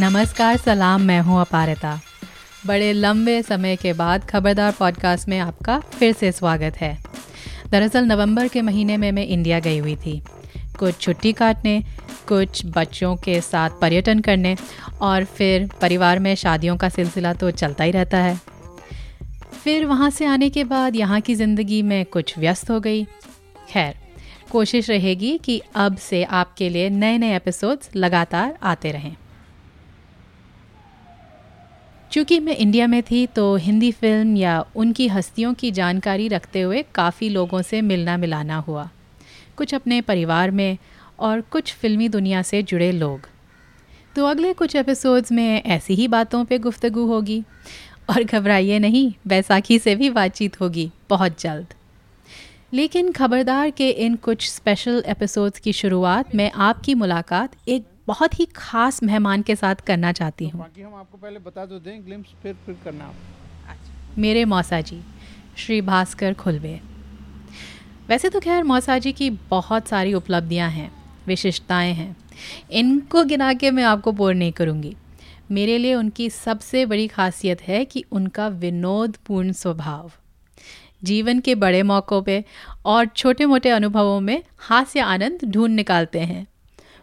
नमस्कार, सलाम, मैं हूँ अपारिता। बड़े लंबे समय के बाद खबरदार पॉडकास्ट में आपका फिर से स्वागत है। दरअसल नवंबर के महीने में मैं इंडिया गई हुई थी। कुछ छुट्टी काटने, कुछ बच्चों के साथ पर्यटन करने और फिर परिवार में शादियों का सिलसिला तो चलता ही रहता है। फिर वहाँ से आने के बाद यहाँ की ज़िंदगी में कुछ व्यस्त हो गई। खैर, कोशिश रहेगी कि अब से आपके लिए नए नए एपिसोड्स लगातार आते रहें। चूँकि मैं इंडिया में थी तो हिंदी फ़िल्म या उनकी हस्तियों की जानकारी रखते हुए काफ़ी लोगों से मिलना मिलाना हुआ। कुछ अपने परिवार में और कुछ फिल्मी दुनिया से जुड़े लोग। तो अगले कुछ एपिसोड्स में ऐसी ही बातों पे गुफ्तगु होगी। और घबराइए नहीं, बैसाखी से भी बातचीत होगी, बहुत जल्द। लेकिन खबरदार के इन कुछ स्पेशल एपिसोड्स की शुरुआत में आपकी मुलाकात एक बहुत ही खास मेहमान के साथ करना चाहती हूँ। बाकी हम आपको पहले बता दो दें ग्लिम्स फिर फिर करना आप। मेरे मौसा जी श्री भास्कर खुलवे। वैसे तो खैर मौसा जी की बहुत सारी उपलब्धियाँ हैं विशिष्टताएँ हैं। इनको गिना के मैं आपको बोर नहीं करूँगी। मेरे लिए उनकी सबसे बड़ी खासियत है कि उनका विनोदपूर्ण स्वभाव। जीवन के बड़े मौक़ों पे और छोटे मोटे अनुभवों में हास्य आनंद ढूंढ निकालते हैं।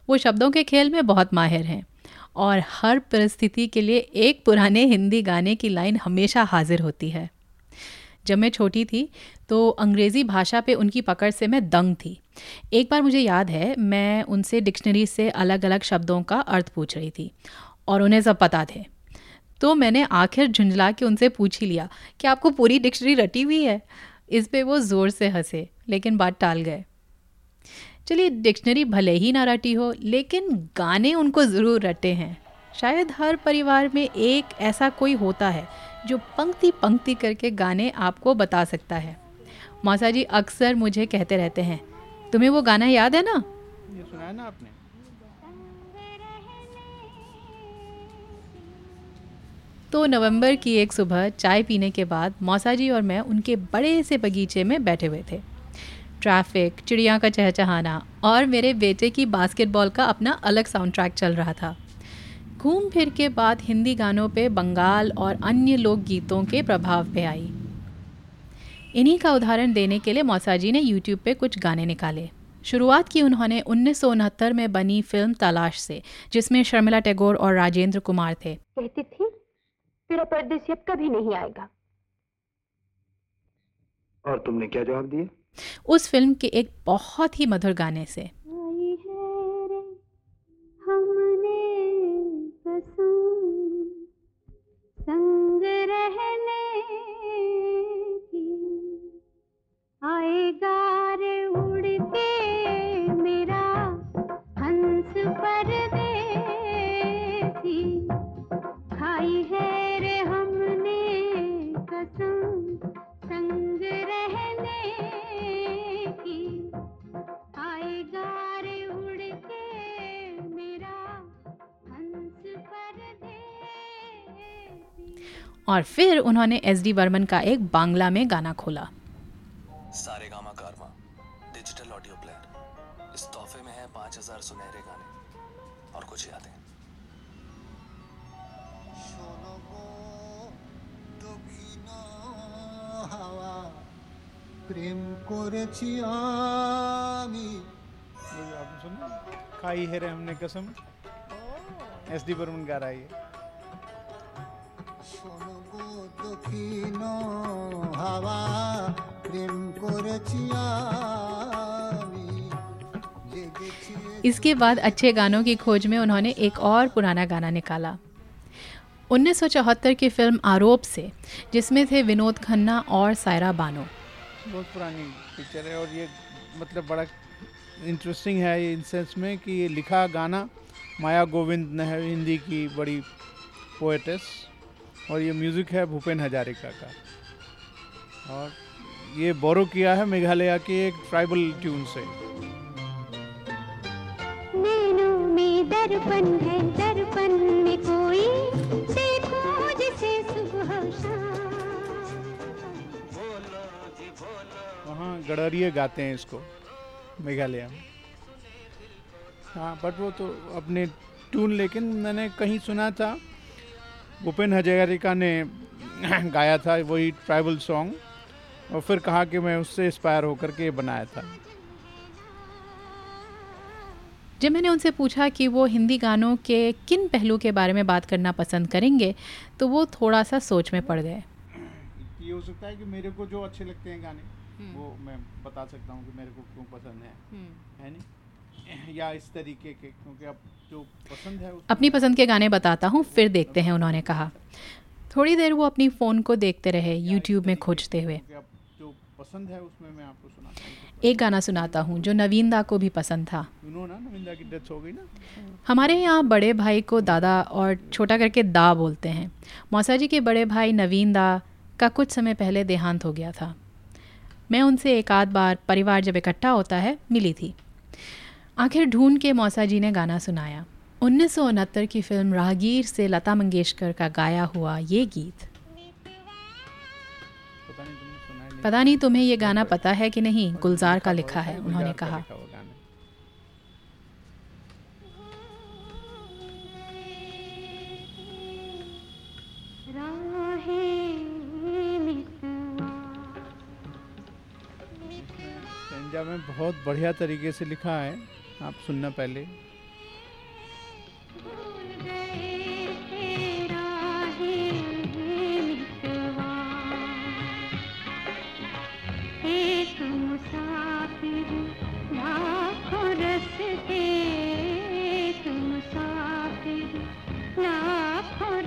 वो शब्दों के खेल में बहुत माहिर हैं। और हर परिस्थिति के लिए एक पुराने हिंदी गाने की लाइन हमेशा हाजिर होती है। जब मैं छोटी थी तो अंग्रेज़ी भाषा पे उनकी पकड़ से मैं दंग थी। एक बार मुझे याद है, मैं उनसे डिक्शनरी से अलग अलग शब्दों का अर्थ पूछ रही थी और उन्हें सब पता थे। तो मैंने आखिर झुंझला के उनसे पूछ ही लिया कि आपको पूरी डिक्शनरी रटी हुई है? इस पे वो ज़ोर से हंसे, लेकिन बात टाल गए। चलिए डिक्शनरी भले ही ना रटी हो लेकिन गाने उनको ज़रूर रटे हैं। शायद हर परिवार में एक ऐसा कोई होता है जो पंक्ति पंक्ति करके गाने आपको बता सकता है। मौसा जी अक्सर मुझे कहते रहते हैं तुम्हें वो गाना याद है ना? ये सुना है ना आपने? तो नवंबर की एक सुबह चाय पीने के बाद मौसा जी और मैं उनके बड़े से बगीचे में बैठे हुए थे। ट्रैफ़िक चिड़िया का चहचहाना और मेरे बेटे की बास्केटबॉल का अपना अलग साउंड ट्रैक चल रहा था। घूम फिर के बाद हिंदी गानों पे बंगाल और अन्य लोक गीतों के प्रभाव पे आई। इन्हीं का उदाहरण देने के लिए मौसा जी ने यूट्यूब पे कुछ गाने निकाले। शुरुआत की उन्होंने उन्नीस सौ उनहत्तर में बनी फ़िल्म तलाश से जिसमें शर्मिला टैगोर और राजेंद्र कुमार थे। कहती थी तेरा परदेसी अब कभी नहीं आएगा। और तुमने क्या जवाब दिया? उस फ़िल्म के एक बहुत ही मधुर गाने से। और फिर उन्होंने एस डी बर्मन का एक बांग्ला में गाना खोला सारे गामा कारवा डिजिटल ऑडियो प्लेयर इस तोहफे में है पाँच हजार सुनहरे गाने और कुछ यादें প্রেম করেছি আমি वो जो आपने सुना खाई है रे हमने कसम एस डी बर्मन गा रहा है ये শোনো গো দক্ষিণ হাওয়া প্রেম করেছি আমি জেগেছি इसके बाद अच्छे गानों की खोज में उन्होंने एक और पुराना गाना निकाला 1974 की फिल्म आरोप से जिसमें थे विनोद खन्ना और सायरा बानो बहुत पुरानी पिक्चर है और ये मतलब बड़ा इंटरेस्टिंग है ये इन सेंस में कि ये लिखा गाना माया गोविंद ने है हिंदी की बड़ी पोएटेस और ये म्यूज़िक है भूपेन हजारिका का। और ये बोरो किया है मेघालय के एक ट्राइबल ट्यून से। में दर्पण है दर्पण में कोई देखो जिसे सुबह शाम। वहाँ गडरिए गाते हैं इसको मेघालय में। हाँ बट वो तो अपने ट्यून लेकिन मैंने कहीं सुना था। भूपेन हजारिका ने गाया था वही ट्राइबल सॉन्ग और फिर कहा कि मैं उससे इंस्पायर होकर के बनाया था। जब मैंने उनसे पूछा कि वो हिंदी गानों के किन पहलू के बारे में बात करना पसंद करेंगे तो वो थोड़ा सा सोच में पड़ गए। ये हो सकता है कि मेरे को जो अच्छे लगते हैं गाने वो मैं बता सकता हूँ कि मेरे को क्यों पसंद है। है नहीं? या इस तरीके के क्योंकि अब अपनी पसंद के गाने बताता हूँ फिर देखते हैं उन्होंने कहा। थोड़ी देर वो अपनी फ़ोन को देखते रहे यूट्यूब में खोजते हुए। पसंद है उसमें मैं आपको सुनाता एक गाना सुनाता हूँ जो नवीन दा को भी पसंद था। यू नो की डेथ हो गई ना? हमारे यहाँ बड़े भाई को दादा और छोटा करके दा बोलते हैं। मौसा जी के बड़े भाई नवीन दा का कुछ समय पहले देहांत हो गया था। मैं उनसे एक आध बार परिवार जब इकट्ठा होता है मिली थी। आखिर ढूंढ के मौसा जी ने गाना सुनाया। उन्नीस सौ उनहत्तर की फ़िल्म राहगीर से लता मंगेशकर का गाया हुआ ये गीत। पता नहीं तुमने सुना है नहीं पता नहीं तुम्हें ये गाना पता है कि नहीं? गुलजार का लिखा है उन्होंने कहा। में बहुत बढ़िया तरीके से लिखा है। आप सुनना पहले। एक मुसाफिर लाखों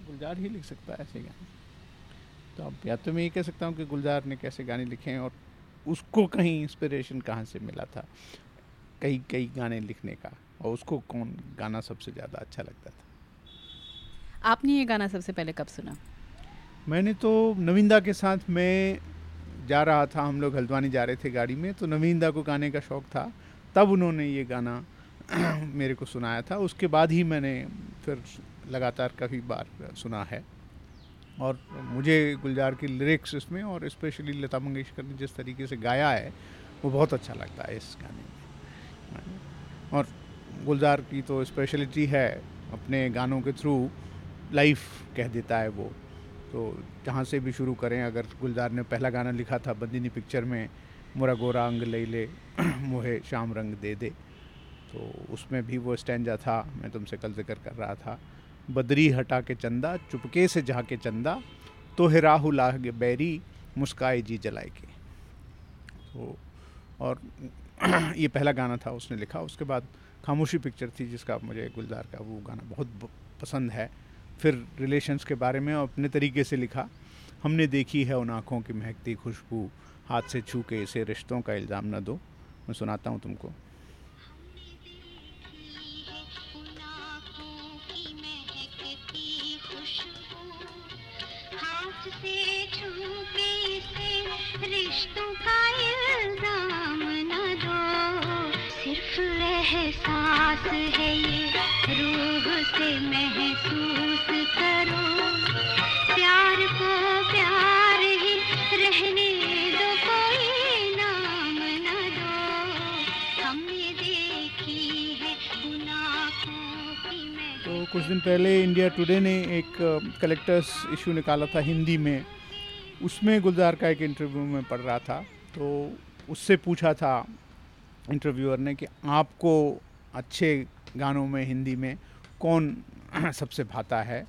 गुलजार ही लिख सकता है ऐसे गाने। तो अब या तो मैं ये कह सकता हूँ कि गुलजार ने कैसे गाने लिखे हैं और उसको कहीं इंस्पिरेशन कहाँ से मिला था? कई कई गाने लिखने का। और उसको कौन गाना सबसे ज़्यादा अच्छा लगता था? आपने ये गाना सबसे पहले कब सुना? मैंने तो नविंदा के साथ मैं जा रहा था हम लोग हल्द्वानी जा रहे थे गाड़ी में तो नविंदा को गाने का शौक़ था। तब उन्होंने ये गाना मेरे को सुनाया था। उसके बाद ही मैंने फिर लगातार काफ़ी बार सुना है। और मुझे गुलजार की लिरिक्स इसमें और स्पेशली लता मंगेशकर ने जिस तरीके से गाया है, वो बहुत अच्छा लगता है इस गाने में। और गुलजार की तो स्पेशलिटी है अपने गानों के थ्रू लाइफ कह देता है वो। तो जहाँ से भी शुरू करें, अगर गुलजार ने पहला गाना लिखा था बंदिनी पिक्चर में, मुरा गोरा अंग ले ले, मोहे शाम रंग दे दे तो उसमें भी वो स्टैंडा था, मैं तुमसे कल ज़िक्र कर रहा था। बदरी हटा के चंदा, चुपके से झाके चंदा तो है राहु लाह बैरी, मुस्काए जी जलाए के तो और ये पहला गाना था, उसने लिखा। उसके बाद खामोशी पिक्चर थी, जिसका मुझे गुलजार का वो गाना बहुत पसंद है। फिर रिलेशंस के बारे में अपने तरीके से लिखा। हमने देखी है उन आँखों की महकती खुशबू, हाथ से छू के इसे रिश्तों का इल्ज़ाम न दो। मैं सुनाता हूँ तुमको। रिश्तों का इल्ज़ाम न दो। सिर्फ़ एहसास है ये रूह से महसूस करो। प्यार को प्यार ही रहने दो कोई नाम न दो। हमने देखी है तो कुछ दिन पहले इंडिया टुडे ने एक कलेक्टर्स इशू निकाला था हिंदी में। उसमें गुलजार का एक इंटरव्यू में पढ़ रहा था तो उससे पूछा था इंटरव्यूअर ने कि आपको अच्छे गानों में, हिंदी में कौन सबसे भाता है?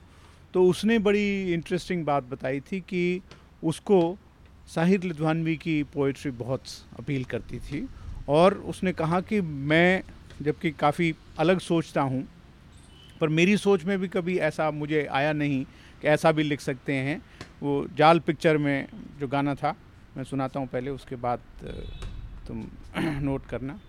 तो उसने बड़ी इंटरेस्टिंग बात बताई थी कि उसको साहिर लुधियानवी की पोइट्री बहुत अपील करती थी और उसने कहा कि मैं, जबकि काफ़ी अलग सोचता हूँ, पर मेरी सोच में भी कभी ऐसा मुझे आया नहीं कि ऐसा भी लिख सकते हैं। वो जाल पिक्चर में जो गाना था, मैं सुनाता हूँ पहले, उसके बाद तुम नोट करना।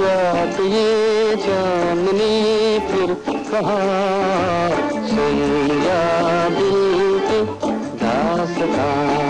रात ये चांदनी फिर कहा? सुन दिल की दास्तां।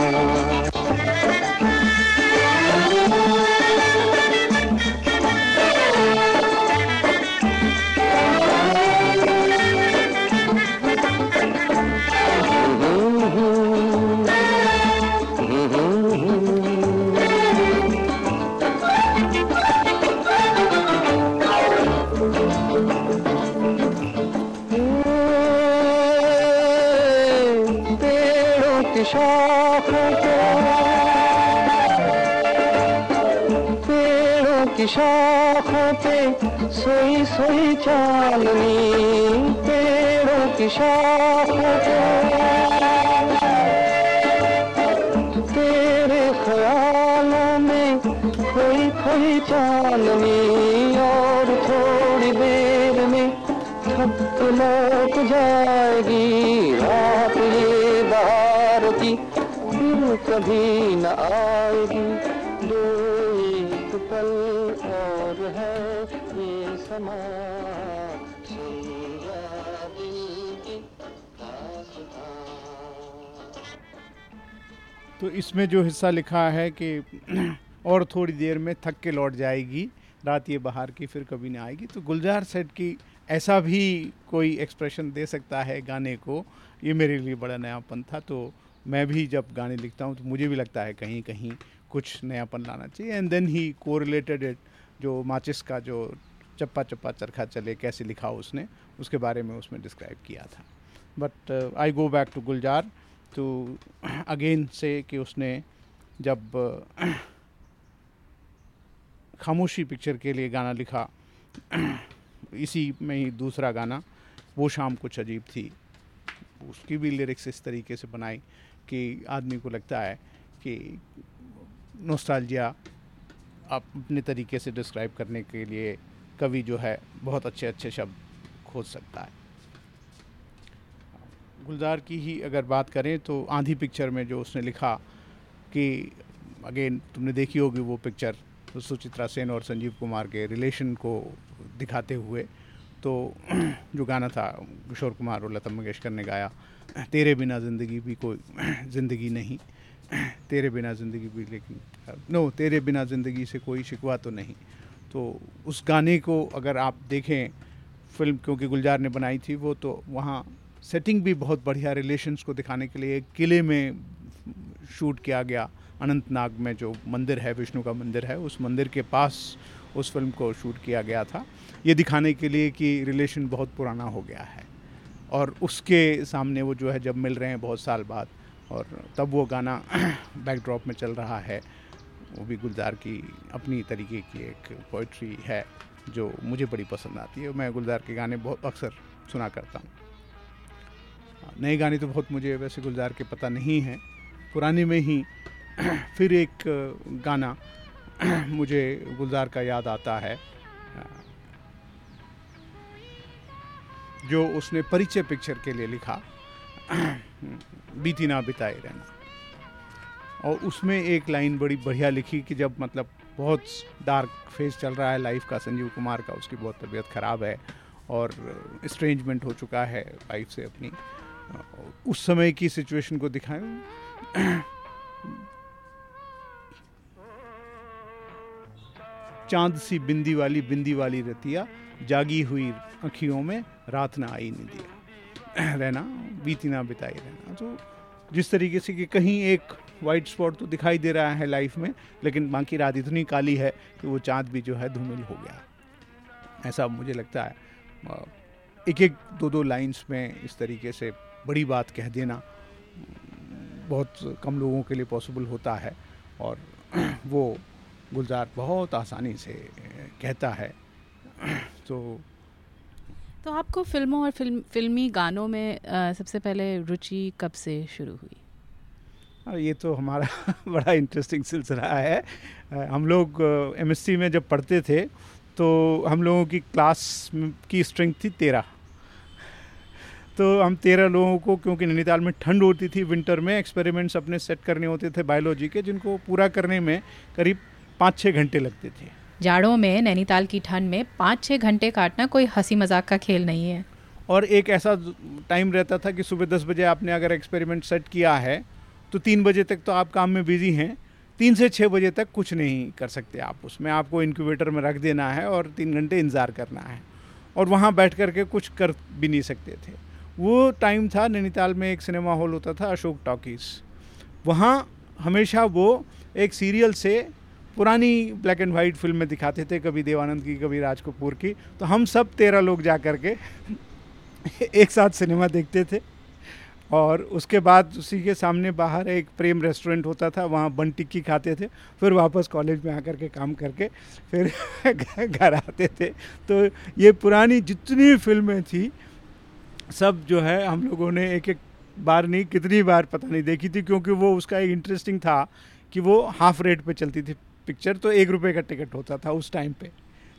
शाखों पे सोई सोई चांदनी, पेड़ों की शाखों पे। तेरे ख्यालों में खोई खोई चांदनी, और थोड़ी देर में थक लौट जाएगी रात ये बाहर की, फिर कभी न आएगी। दो एक पल समा तो इसमें जो हिस्सा लिखा है कि और थोड़ी देर में थक के लौट जाएगी, रात ये बाहर की फिर कभी नहीं आएगी। तो गुलजार सेट की ऐसा भी कोई एक्सप्रेशन दे सकता है गाने को? ये मेरे लिए बड़ा नयापन था तो मैं भी जब गाने लिखता हूँ तो मुझे भी लगता है कहीं कहीं कुछ नयापन लाना चाहिए। And then he correlated it जो माचिस का जो चप्पा चप्पा चरखा चले कैसे लिखा उसने, उसके बारे में उसमें डिस्क्राइब किया था। But I go back to Gulzar तो अगेन से कि उसने जब, खामोशी पिक्चर के लिए गाना लिखा, इसी में ही दूसरा गाना, वो शाम कुछ अजीब थी। उसकी भी लिरिक्स इस तरीके से बनाई कि आदमी को लगता है कि नोस्टाल्जिया अपने तरीके से डिस्क्राइब करने के लिए कवि जो है, बहुत अच्छे अच्छे शब्द खोज सकता है। गुलजार की ही अगर बात करें तो आंधी पिक्चर में जो उसने लिखा कि अगेन तुमने देखी होगी वो पिक्चर तो सुचित्रा सेन और संजीव कुमार के रिलेशन को दिखाते हुए तो जो गाना था, किशोर कुमार और लता मंगेशकर ने गाया, तेरे बिना ज़िंदगी भी कोई ज़िंदगी नहीं। तेरे बिना ज़िंदगी भी लेकिन नो तेरे बिना ज़िंदगी से कोई शिकवा तो नहीं। तो उस गाने को अगर आप देखें, फ़िल्म क्योंकि गुलजार ने बनाई थी वो तो वहाँ सेटिंग भी बहुत बढ़िया रिलेशंस को दिखाने के लिए किले में शूट किया गया। अनंतनाग में जो मंदिर है, विष्णु का मंदिर है, उस मंदिर के पास उस फ़िल्म को शूट किया गया था। ये दिखाने के लिए कि रिलेशन बहुत पुराना हो गया है और उसके सामने वो जो है, जब मिल रहे हैं बहुत साल बाद और तब वो गाना बैकड्रॉप में चल रहा है। वो भी गुलजार की अपनी तरीके की एक पोइट्री है, जो मुझे बड़ी पसंद आती है। मैं गुलजार के गाने बहुत अक्सर सुना करता हूँ। नए गाने तो बहुत मुझे वैसे गुलजार के पता नहीं है। पुराने में ही फिर एक गाना मुझे गुलजार का याद आता है। जो उसने परिचय पिक्चर के लिए लिखा। बीती ना बिताए रहना। और उसमें एक लाइन बड़ी बढ़िया लिखी कि जब मतलब बहुत डार्क फ़ेज़ चल रहा है लाइफ का, संजीव कुमार का, उसकी बहुत तबीयत ख़राब है और स्ट्रेंजमेंट हो चुका है वाइफ से अपनी। उस समय की सिचुएशन को दिखाएँ। चाँद सी बिंदी वाली बिंदी वाली रतिया, जागी हुई अखियों में रात ना आई नहीं दिया रहना, बीती ना बिताई रहना। तो जिस तरीके से कि कहीं एक वाइट स्पॉट तो दिखाई दे रहा है लाइफ में लेकिन बाकी रात इतनी काली है कि वो चाँद भी जो है धूमिल हो गया। ऐसा मुझे लगता है। एक एक दो दो लाइंस में इस तरीके से बड़ी बात कह देना बहुत कम लोगों के लिए पॉसिबल होता है और वो गुलजार बहुत आसानी से कहता है। तो तो आपको फ़िल्मों और फ़िल्म फिल्मी गानों में आ, सबसे पहले रुचि कब से शुरू हुई? हाँ, ये तो हमारा बड़ा इंटरेस्टिंग सिलसिला है। हम लोग एमएससी में जब पढ़ते थे तो हम लोगों की क्लास की स्ट्रेंथ थी तेरह। तो हम तेरह लोगों को क्योंकि नैनीताल में ठंड होती थी विंटर में एक्सपेरिमेंट्स अपने सेट करने होते थे बायोलॉजी के जिनको पूरा करने में करीब पाँच छः घंटे लगते थे। जाड़ों में नैनीताल की ठंड में पाँच छः घंटे काटना कोई हँसी मज़ाक का खेल नहीं है। और एक ऐसा टाइम रहता था कि सुबह दस बजे आपने अगर एक्सपेरिमेंट सेट किया है तो तीन बजे तक तो आप काम में बिज़ी हैं। तीन से छः बजे तक कुछ नहीं कर सकते आप उसमें। आपको इंक्यूबेटर में रख देना है और तीन घंटे इंतज़ार करना है। और वहाँ बैठ कर के कुछ कर भी नहीं सकते थे। वो टाइम था, नैनीताल में एक सिनेमा हॉल होता था, अशोक टॉकीज़ वहाँ हमेशा वो एक सीरियल से पुरानी ब्लैक एंड वाइट फ़िल्में दिखाते थे, कभी देवानंद की, कभी राज कपूर की। तो हम सब तेरह लोग जा कर के एक साथ सिनेमा देखते थे। और उसके बाद उसी के सामने बाहर एक प्रेम रेस्टोरेंट होता था, वहाँ बन टिक्की खाते थे, फिर वापस कॉलेज में आकर के काम करके फिर घर आते थे। तो ये पुरानी जितनी फ़िल्में थी, सब जो है हम लोगों ने एक एक बार नहीं, कितनी बार पता नहीं देखी थी, क्योंकि वो उसका एक इंटरेस्टिंग था कि वो हाफ़ रेट पे चलती थी पिक्चर तो एक रुपये का टिकट होता था उस टाइम पे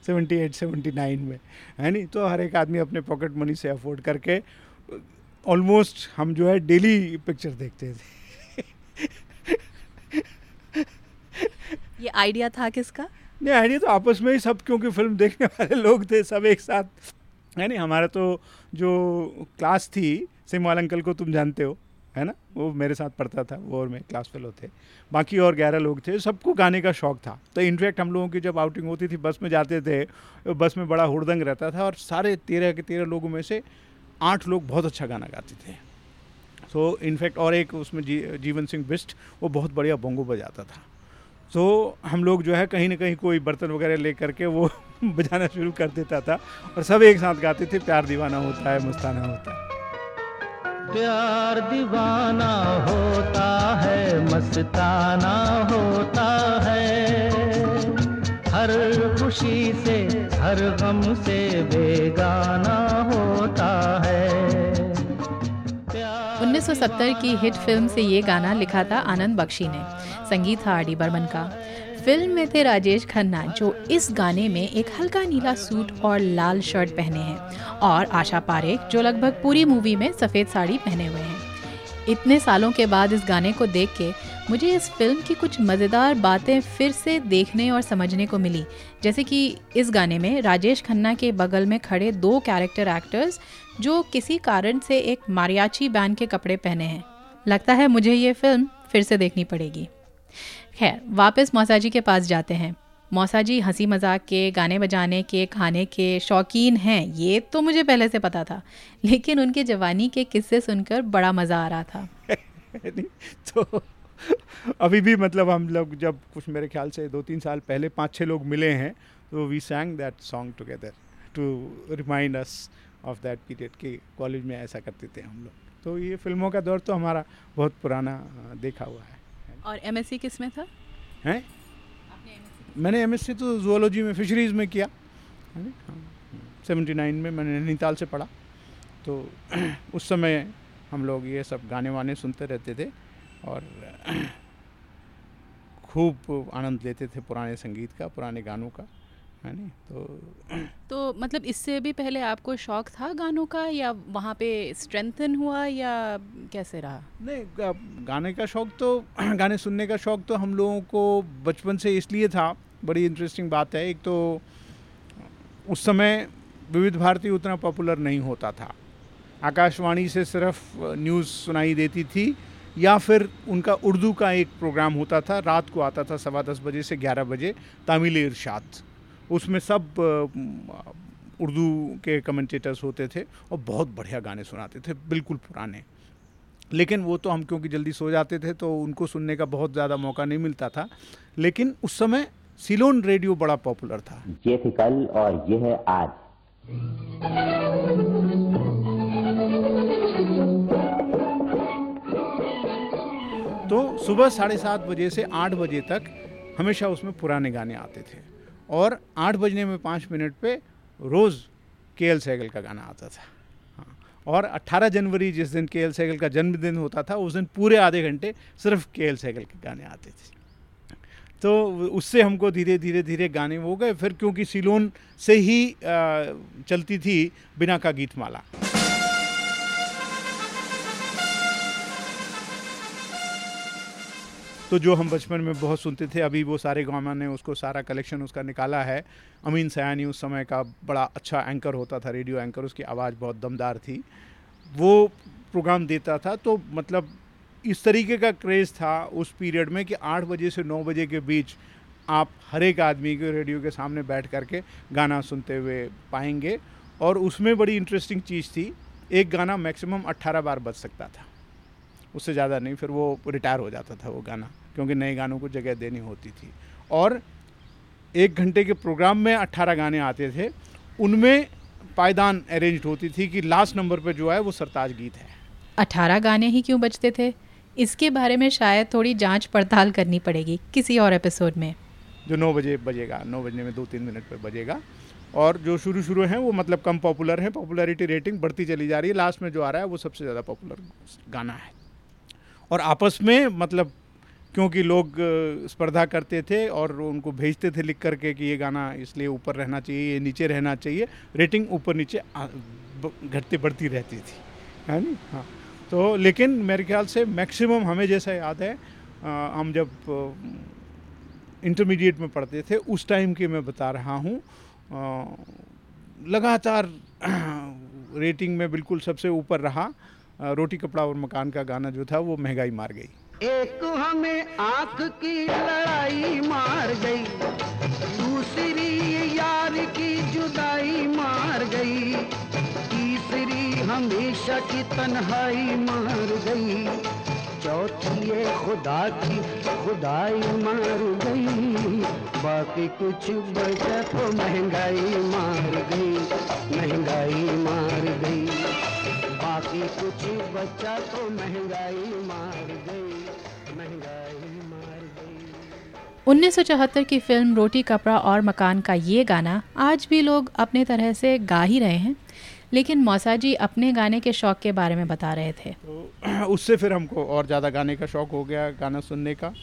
सेवेंटी एट सेवेंटी नाइन में। है नहीं? तो हर एक आदमी अपने पॉकेट मनी से अफोर्ड करके ऑलमोस्ट हम जो है डेली पिक्चर देखते थे। ये आइडिया था किसका? नहीं आइडिया तो आपस में ही सब क्योंकि फ़िल्म देखने वाले लोग थे सब एक साथ। है नहीं हमारा तो जो क्लास थी सिमवाल अंकल को तुम जानते हो है ना? वो मेरे साथ पढ़ता था वो और मैं क्लास फेलो थे। बाकी और ग्यारह लोग थे सबको गाने का शौक था। तो इनफैक्ट हम लोगों की जब आउटिंग होती थी बस में जाते थे बस में बड़ा हुड़दंग रहता था और सारे तेरह के तेरह लोगों में से आठ लोग बहुत अच्छा गाना गाते थे। तो इनफैक्ट और एक उसमें जी, जीवन सिंह बिस्ट वो बहुत बढ़िया बोंगो बजाता था। तो हम लोग जो है कहीं ना कहीं कोई बर्तन वगैरह ले करके वो बजाना शुरू कर देता था और सब एक साथ गाते थे प्यार दीवाना होता है मस्ताना होता है। प्यार दीवाना होता है मस्ताना होता है। हर खुशी से हर गम से बेगाना होता है। 1970 की हिट फ़िल्म से ये गाना लिखा था आनंद बख्शी ने। संगीत था आर डी बर्मन का। फ़िल्म में थे राजेश खन्ना जो इस गाने में एक हल्का नीला सूट और लाल शर्ट पहने हैं और आशा पारेख जो लगभग पूरी मूवी में सफ़ेद साड़ी पहने हुए हैं। इतने सालों के बाद इस गाने को देख के मुझे इस फ़िल्म की कुछ मज़ेदार बातें फिर से देखने और समझने को मिली। जैसे कि इस गाने में राजेश खन्ना के बगल में खड़े दो कैरेक्टर एक्टर्स जो किसी कारण से एक मारियाची बैंड के कपड़े पहने हैं। लगता है मुझे ये फ़िल्म फिर से देखनी पड़ेगी। खैर, वापस मौसा जी के पास जाते हैं। मौसा जी हँसी मज़ाक के, गाने बजाने के, खाने के शौकीन हैं, ये तो मुझे पहले से पता था। लेकिन उनके जवानी के किस्से सुनकर बड़ा मज़ा आ रहा था। तो अभी भी मतलब हम लोग जब कुछ मेरे ख्याल से दो तीन साल पहले पाँच छः लोग मिले हैं तो we sang that song together to remind us of that period कि कॉलेज में ऐसा करते थे हम लोग। तो ये फ़िल्मों का दौर तो हमारा बहुत पुराना देखा हुआ है। और एम एस किसमें था? हैं? मैंने एमएससी तो जूलॉजी में फिशरीज़ में किया। सेवेंटी नाइन में मैंने नैनीताल से पढ़ा। तो उस समय हम लोग ये सब गाने वाने सुनते रहते थे। और खूब आनंद लेते थे पुराने संगीत का पुराने गानों का है नहीं तो तो मतलब इससे भी पहले आपको शौक था गानों का या वहाँ पे स्ट्रेंथन हुआ या कैसे रहा? नहीं गाने का शौक तो गाने सुनने का शौक तो हम लोगों को बचपन से इसलिए था बड़ी इंटरेस्टिंग बात है। एक तो उस समय विविध भारती उतना पॉपुलर नहीं होता था। आकाशवाणी से सिर्फ़ न्यूज़ सुनाई देती थी या फिर उनका उर्दू का एक प्रोग्राम होता था, रात को आता था सवा दस बजे से ग्यारह बजे, तामिल इरशाद। उसमें सब उर्दू के कमेंटेटर्स होते थे और बहुत बढ़िया गाने सुनाते थे, बिल्कुल पुराने। लेकिन वो तो हम क्योंकि जल्दी सो जाते थे तो उनको सुनने का बहुत ज़्यादा मौका नहीं मिलता था। लेकिन उस समय सिलोन रेडियो बड़ा पॉपुलर था। ये थी कल और ये है आज। तो सुबह साढ़े सात बजे से आठ बजे तक हमेशा उसमें पुराने गाने आते थे। और आठ बजने में पाँच मिनट पे रोज़ के एल सहगल का गाना आता था। हाँ। और 18 जनवरी जिस दिन के एल सहगल का जन्मदिन होता था, उस दिन पूरे आधे घंटे सिर्फ़ के एल सहगल के गाने आते थे। तो उससे हमको धीरे धीरे धीरे गाने हो गए। फिर क्योंकि सिलोन से ही चलती थी बिना का गीतमाला। तो जो हम बचपन में बहुत सुनते थे, अभी वो सारे गामा ने उसको, सारा कलेक्शन उसका निकाला है। अमीन सयानी उस समय का बड़ा अच्छा एंकर होता था रेडियो एंकर उसकी आवाज़ बहुत दमदार थी। वो प्रोग्राम देता था तो मतलब इस तरीके का क्रेज़ था उस पीरियड में कि आठ बजे से नौ बजे के बीच आप हर एक आदमी के रेडियो के सामने बैठ करके गाना सुनते हुए पाएँगे। और उसमें बड़ी इंटरेस्टिंग चीज़ थी, एक गाना मैक्सिमम 18 बार बज सकता था। उससे ज़्यादा नहीं फिर वो रिटायर हो जाता था वो गाना क्योंकि नए गानों को जगह देनी होती थी। और एक घंटे के प्रोग्राम में 18 गाने आते थे उनमें पायदान अरेंज होती थी कि लास्ट नंबर पे जो है वो सरताज गीत है। अठारह गाने ही क्यों बजते थे? इसके बारे में शायद थोड़ी जाँच पड़ताल करनी पड़ेगी किसी और एपिसोड में। जो नौ बजे बजेगा नौ बजने में दो तीन मिनट पर बजेगा। और जो शुरू शुरू हैं वो मतलब कम पॉपुलर हैं पॉपुलैरिटी रेटिंग बढ़ती चली जा रही है। लास्ट में जो आ रहा है वो सबसे ज़्यादा पॉपुलर गाना है। और आपस में मतलब क्योंकि लोग स्पर्धा करते थे और उनको भेजते थे लिख करके कि ये गाना इसलिए ऊपर रहना चाहिए ये नीचे रहना चाहिए रेटिंग ऊपर नीचे घटती बढ़ती रहती थी। है नी हाँ। तो लेकिन मेरे ख्याल से मैक्सिमम हमें जैसा याद है अ, हम जब इंटरमीडिएट में पढ़ते थे उस टाइम की मैं बता रहा हूँ लगातार रेटिंग में बिल्कुल सबसे ऊपर रहा। रोटी कपड़ा और मकान का गाना जो था, वो महँगाई मार गई। एक हमें आँख की लड़ाई मार गई, दूसरी यार की जुदाई मार गई, तीसरी हमेशा की तन्हाई मार गई, चौथी ये खुदा की खुदाई मार गई, बाकी कुछ बचा तो महँगाई मार गई, महँगाई मार गई। बाकी कुछ बचा तो महँगाई मार गई महँगाई मार गई। 1974 की फ़िल्म रोटी कपड़ा और मकान का ये गाना आज भी लोग अपने तरह से गा ही रहे हैं लेकिन मौसा जी अपने गाने के शौक के बारे में बता रहे थे। तो उससे फिर हमको और ज़्यादा गाने का शौक़ हो गया गाना सुनने का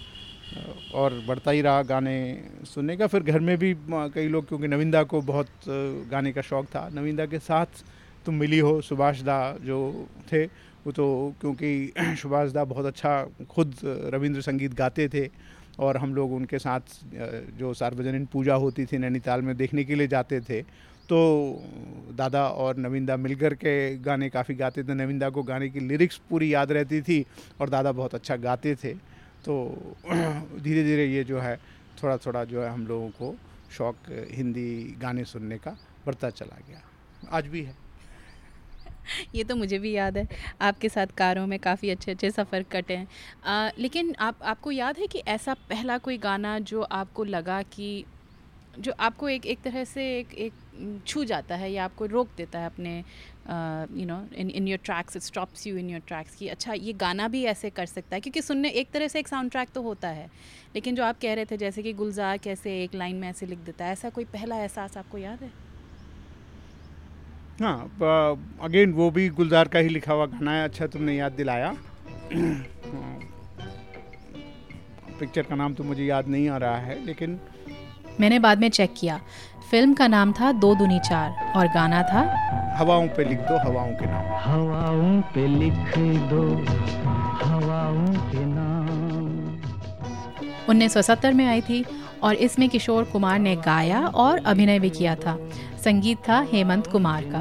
और बढ़ता ही रहा गाने सुनने का। फिर घर में भी कई लोग क्योंकि नविंदा को बहुत गाने का शौक़ था नविंदा के साथ तुम मिली हो सुभाष दा जो थे, वो तो क्योंकि सुभाष दा बहुत अच्छा खुद रविंद्र संगीत गाते थे और हम लोग उनके साथ जो सार्वजनिक पूजा होती थी नैनीताल में देखने के लिए जाते थे। तो दादा और नविंदा मिलकर के गाने काफ़ी गाते थे। नविंदा को गाने की लिरिक्स पूरी याद रहती थी और दादा बहुत अच्छा गाते थे। तो धीरे धीरे ये जो है थोड़ा थोड़ा जो है हम लोगों को शौक़ हिंदी गाने सुनने का बढ़ता चला गया। आज भी है। ये तो मुझे भी याद है। आपके साथ कारों में काफ़ी अच्छे अच्छे सफ़र कटे हैं। लेकिन आप, आपको याद है कि ऐसा पहला कोई गाना जो आपको लगा कि, जो आपको एक एक तरह से एक एक छू जाता है या आपको रोक देता है अपने you know in in your tracks it stops you in your tracks कि अच्छा ये गाना भी ऐसे कर सकता है क्योंकि सुनने, एक तरह से एक साउंड ट्रैक तो होता है। लेकिन जो आप कह रहे थे जैसे कि गुलजार कैसे एक लाइन में ऐसे लिख देता है, ऐसा कोई पहला एहसास आपको याद है? हाँ अगेन वो भी गुलजार का ही लिखा हुआ गाना है अच्छा तुमने याद दिलाया। पिक्चर का नाम तो मुझे याद नहीं आ रहा है लेकिन मैंने बाद में चेक किया। फ़िल्म का नाम था दो दुनी चार और गाना था हवाओं पे लिख दो हवाओं के नाम। हवाओं पे लिख दो हवाओं के नाम। 1970 में आई थी और इसमें किशोर कुमार ने गाया और अभिनय भी किया था। संगीत था हेमंत कुमार का।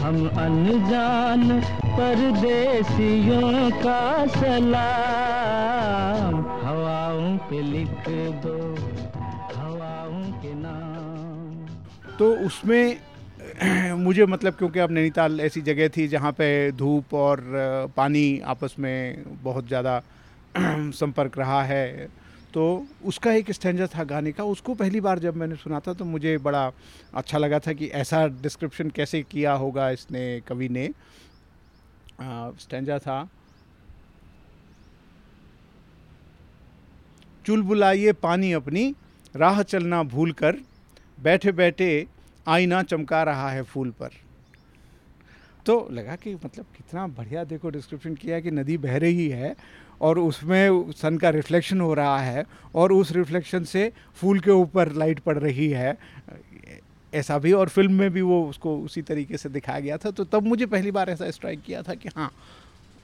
हम अनजान परदेसियों का सलाम। हवाओं पे लिख दो हवाओं के नाम। तो उसमें मुझे मतलब क्योंकि अब नैनीताल ऐसी जगह थी जहाँ पे धूप और पानी आपस में बहुत ज़्यादा संपर्क रहा है तो उसका एक स्टैंडर था गाने का। उसको पहली बार जब मैंने सुना था तो मुझे बड़ा अच्छा लगा था कि ऐसा डिस्क्रिप्शन कैसे किया होगा इसने, कवि ने। स्टैंडर था। चुलबुलाइए पानी अपनी, राह चलना भूल कर, बैठे बैठे आईना चमका रहा है फूल पर। तो लगा कि मतलब कितना बढ़िया देखो डिस्क्रिप्शन किया कि नदी बह रही है और उसमें सन का रिफ्लेक्शन हो रहा है और उस रिफ्लेक्शन से फूल के ऊपर लाइट पड़ रही है। ऐसा भी और फ़िल्म में भी वो उसको उसी तरीके से दिखाया गया था। तो तब मुझे पहली बार ऐसा स्ट्राइक किया था कि हाँ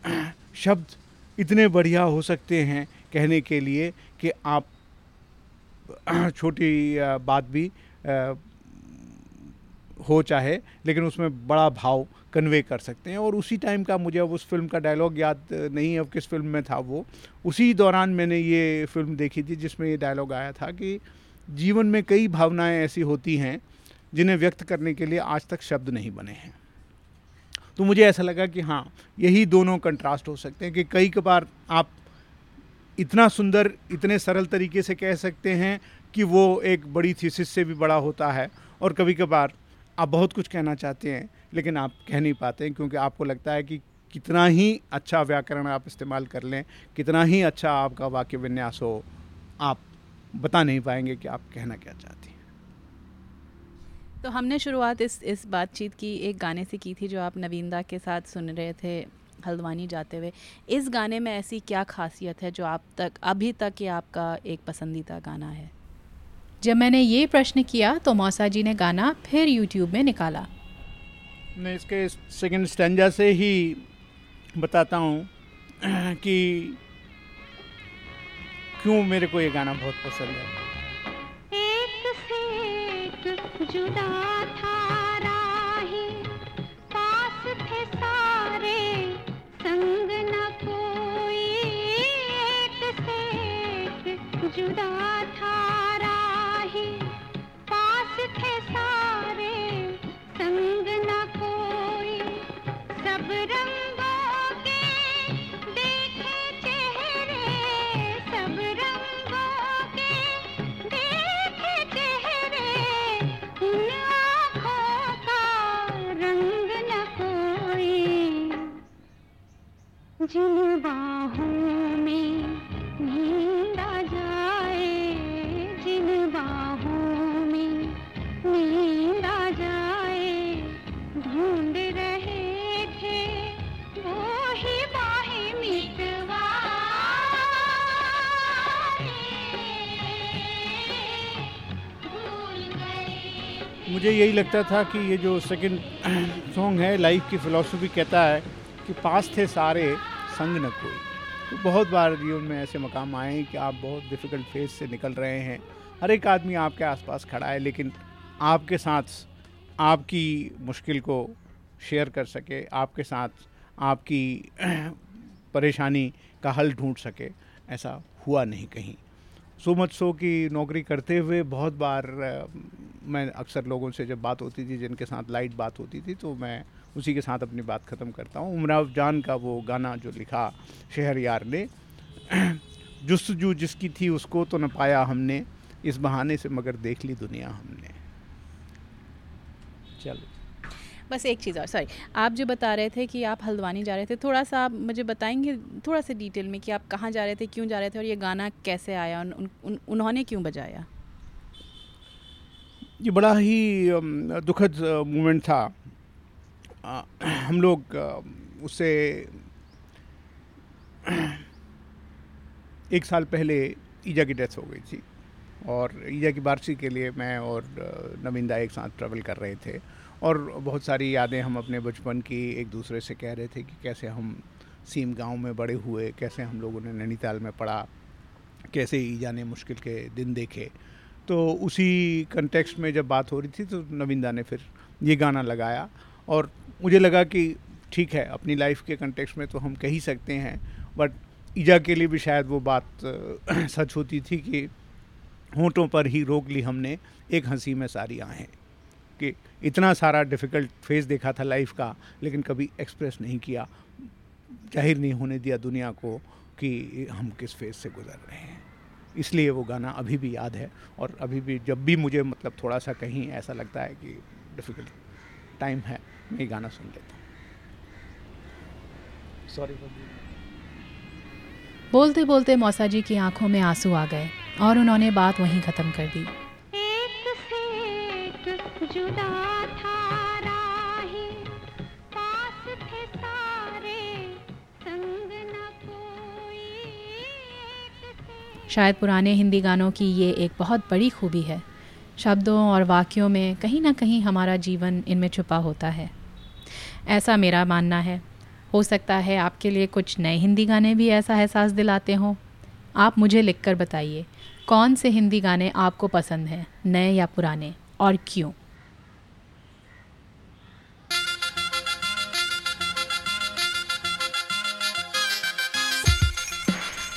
शब्द इतने बढ़िया हो सकते हैं कहने के लिए कि आप छोटी बात भी हो चाहे, लेकिन उसमें बड़ा भाव कन्वे कर सकते हैं और उसी टाइम का मुझे अब उस फ़िल्म का डायलॉग याद नहीं है, अब किस फ़िल्म में था वो। उसी दौरान मैंने ये फ़िल्म देखी थी जिसमें ये डायलॉग आया था कि जीवन में कई भावनाएँ ऐसी होती हैं जिन्हें व्यक्त करने के लिए आज तक शब्द नहीं बने हैं। तो मुझे ऐसा लगा कि हाँ यही दोनों कंट्रास्ट हो सकते हैं कि कई कबार आप इतना सुंदर, इतने सरल तरीके से कह सकते हैं कि वो एक बड़ी थीसिस से भी बड़ा होता है और कभी कभार आप बहुत कुछ कहना चाहते हैं लेकिन आप कह नहीं पाते क्योंकि आपको लगता है कि कितना ही अच्छा व्याकरण आप इस्तेमाल कर लें कितना ही अच्छा आपका वाक्य विन्यास हो आप बता नहीं पाएँगे कि आप कहना क्या चाहती हैं। तो हमने शुरुआत इस इस बातचीत की एक गाने से की थी जो आप नवीनदा के साथ सुन रहे थे हल्द्वानी जाते हुए। इस गाने में ऐसी क्या खासियत है जो आप तक अभी तक ये आपका एक पसंदीदा गाना है? जब मैंने ये प्रश्न किया तो मौसा जी ने गाना फिर यूट्यूब में निकाला। मैं इसके सेकंड स्टैंडा से ही बताता हूँ कि क्यों मेरे को ये गाना बहुत पसंद है। एक से एक जुदा था राही, पास थे सारे, संग न कोई एक से एक जुदा था जिन बाहों में जाए। जिन बाहों में जाए। ढूंढ रहे थे वो ही बाहें गए मुझे यही लगता था कि ये जो सेकंड सॉन्ग है लाइफ की फ़िलासफ़ी कहता है कि पास थे सारे संग न कोई। तो बहुत बार जीवन में ऐसे मकाम आए हैं कि आप बहुत डिफ़िकल्ट फ़ेज़ से निकल रहे हैं। हर एक आदमी आपके आसपास खड़ा है, लेकिन आपके साथ आपकी मुश्किल को शेयर कर सके, आपके साथ आपकी परेशानी का हल ढूंढ सके, ऐसा हुआ नहीं कहीं। सो मच सो की नौकरी करते हुए बहुत बार मैं अक्सर लोगों से जब बात होती थी, जिनके साथ लाइट बात होती थी तो मैं उसी के साथ अपनी बात ख़त्म करता हूँ। उमराव जान का वो गाना जो लिखा शहर यार ने जुस्तजू जिसकी थी उसको तो न पाया हमने इस बहाने से मगर देख ली दुनिया हमने। चलो। बस एक चीज़ और सॉरी आप जो बता रहे थे कि आप हल्द्वानी जा रहे थे थोड़ा सा आप मुझे बताएँगे थोड़ा सा डिटेल में कि आप कहाँ जा रहे थे क्यों जा रहे थे और ये गाना कैसे आया उन, उन, उन, उन्होंने क्यों बजाया? ये बड़ा ही दुखद मोमेंट था। हम लोग उससे एक साल पहले ईजा की डेथ हो गई थी। और ईजा की बारसी के लिए मैं और नविंदा एक साथ ट्रैवल कर रहे थे। और बहुत सारी यादें हम अपने बचपन की एक दूसरे से कह रहे थे कि कैसे हम सीम गाँव में बड़े हुए, कैसे हम लोगों ने नैनीताल में पढ़ा, कैसे ईजा ने मुश्किल के दिन देखे। तो उसी कंटेक्स्ट में जब बात हो रही थी तो नविंदा ने फिर ये गाना लगाया। और मुझे लगा कि ठीक है, अपनी लाइफ के कंटेक्स्ट में तो हम कह ही सकते हैं बट ईजा के लिए भी शायद वो बात, सच होती थी कि होंठों पर ही रोक ली हमने, एक हँसी में सारी आहें। कि इतना सारा डिफ़िकल्ट फ़ेज़ देखा था लाइफ का, लेकिन कभी एक्सप्रेस नहीं किया। ज़ाहिर नहीं होने दिया दुनिया को कि हम किस फ़ेज़ से गुजर रहे हैं। इसलिए वो गाना अभी भी याद है, और अभी भी जब भी मुझे मतलब थोड़ा सा कहीं ऐसा लगता है कि डिफ़िकल्ट टाइम है मैं ये गाना सुन लेता हूँ। सॉरी बोलते बोलते मौसा जी की आँखों में आँसू आ गए और उन्होंने बात वहीं ख़त्म कर दी। एक से एक जुदा था राहें, पास थे सारे, संग न कोई, एक से। शायद पुराने हिंदी गानों की ये एक बहुत बड़ी खूबी है। शब्दों और वाक्यों में कहीं ना कहीं हमारा जीवन इनमें छुपा होता है। ऐसा मेरा मानना है। हो सकता है आपके लिए कुछ नए हिंदी गाने भी ऐसा एहसास दिलाते हों। आप मुझे लिखकर बताइए, कौन से हिंदी गाने आपको पसंद हैं, नए या पुराने, और क्यों?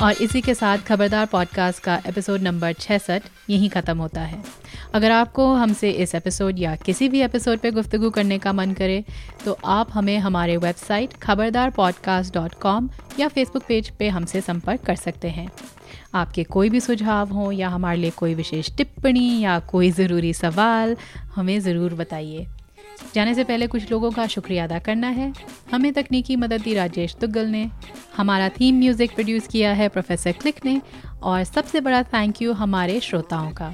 और इसी के साथ खबरदार पॉडकास्ट का एपिसोड नंबर 66 यहीं ख़त्म होता है। अगर आपको हमसे इस एपिसोड या किसी भी एपिसोड पे गुफ्तु करने का मन करे तो आप हमें हमारे website Khabardar podcast dot com या फेसबुक पेज पे हमसे संपर्क कर सकते हैं। आपके कोई भी सुझाव हो या हमारे लिए कोई विशेष टिप्पणी या कोई ज़रूरी सवाल, हमें ज़रूर बताइए। जाने से पहले कुछ लोगों का शुक्रिया अदा करना है। हमें तकनीकी मदद दी राजेश दुग्गल ने, हमारा थीम म्यूज़िक प्रोड्यूस किया है प्रोफेसर क्लिक ने, और सबसे बड़ा थैंक यू हमारे श्रोताओं का।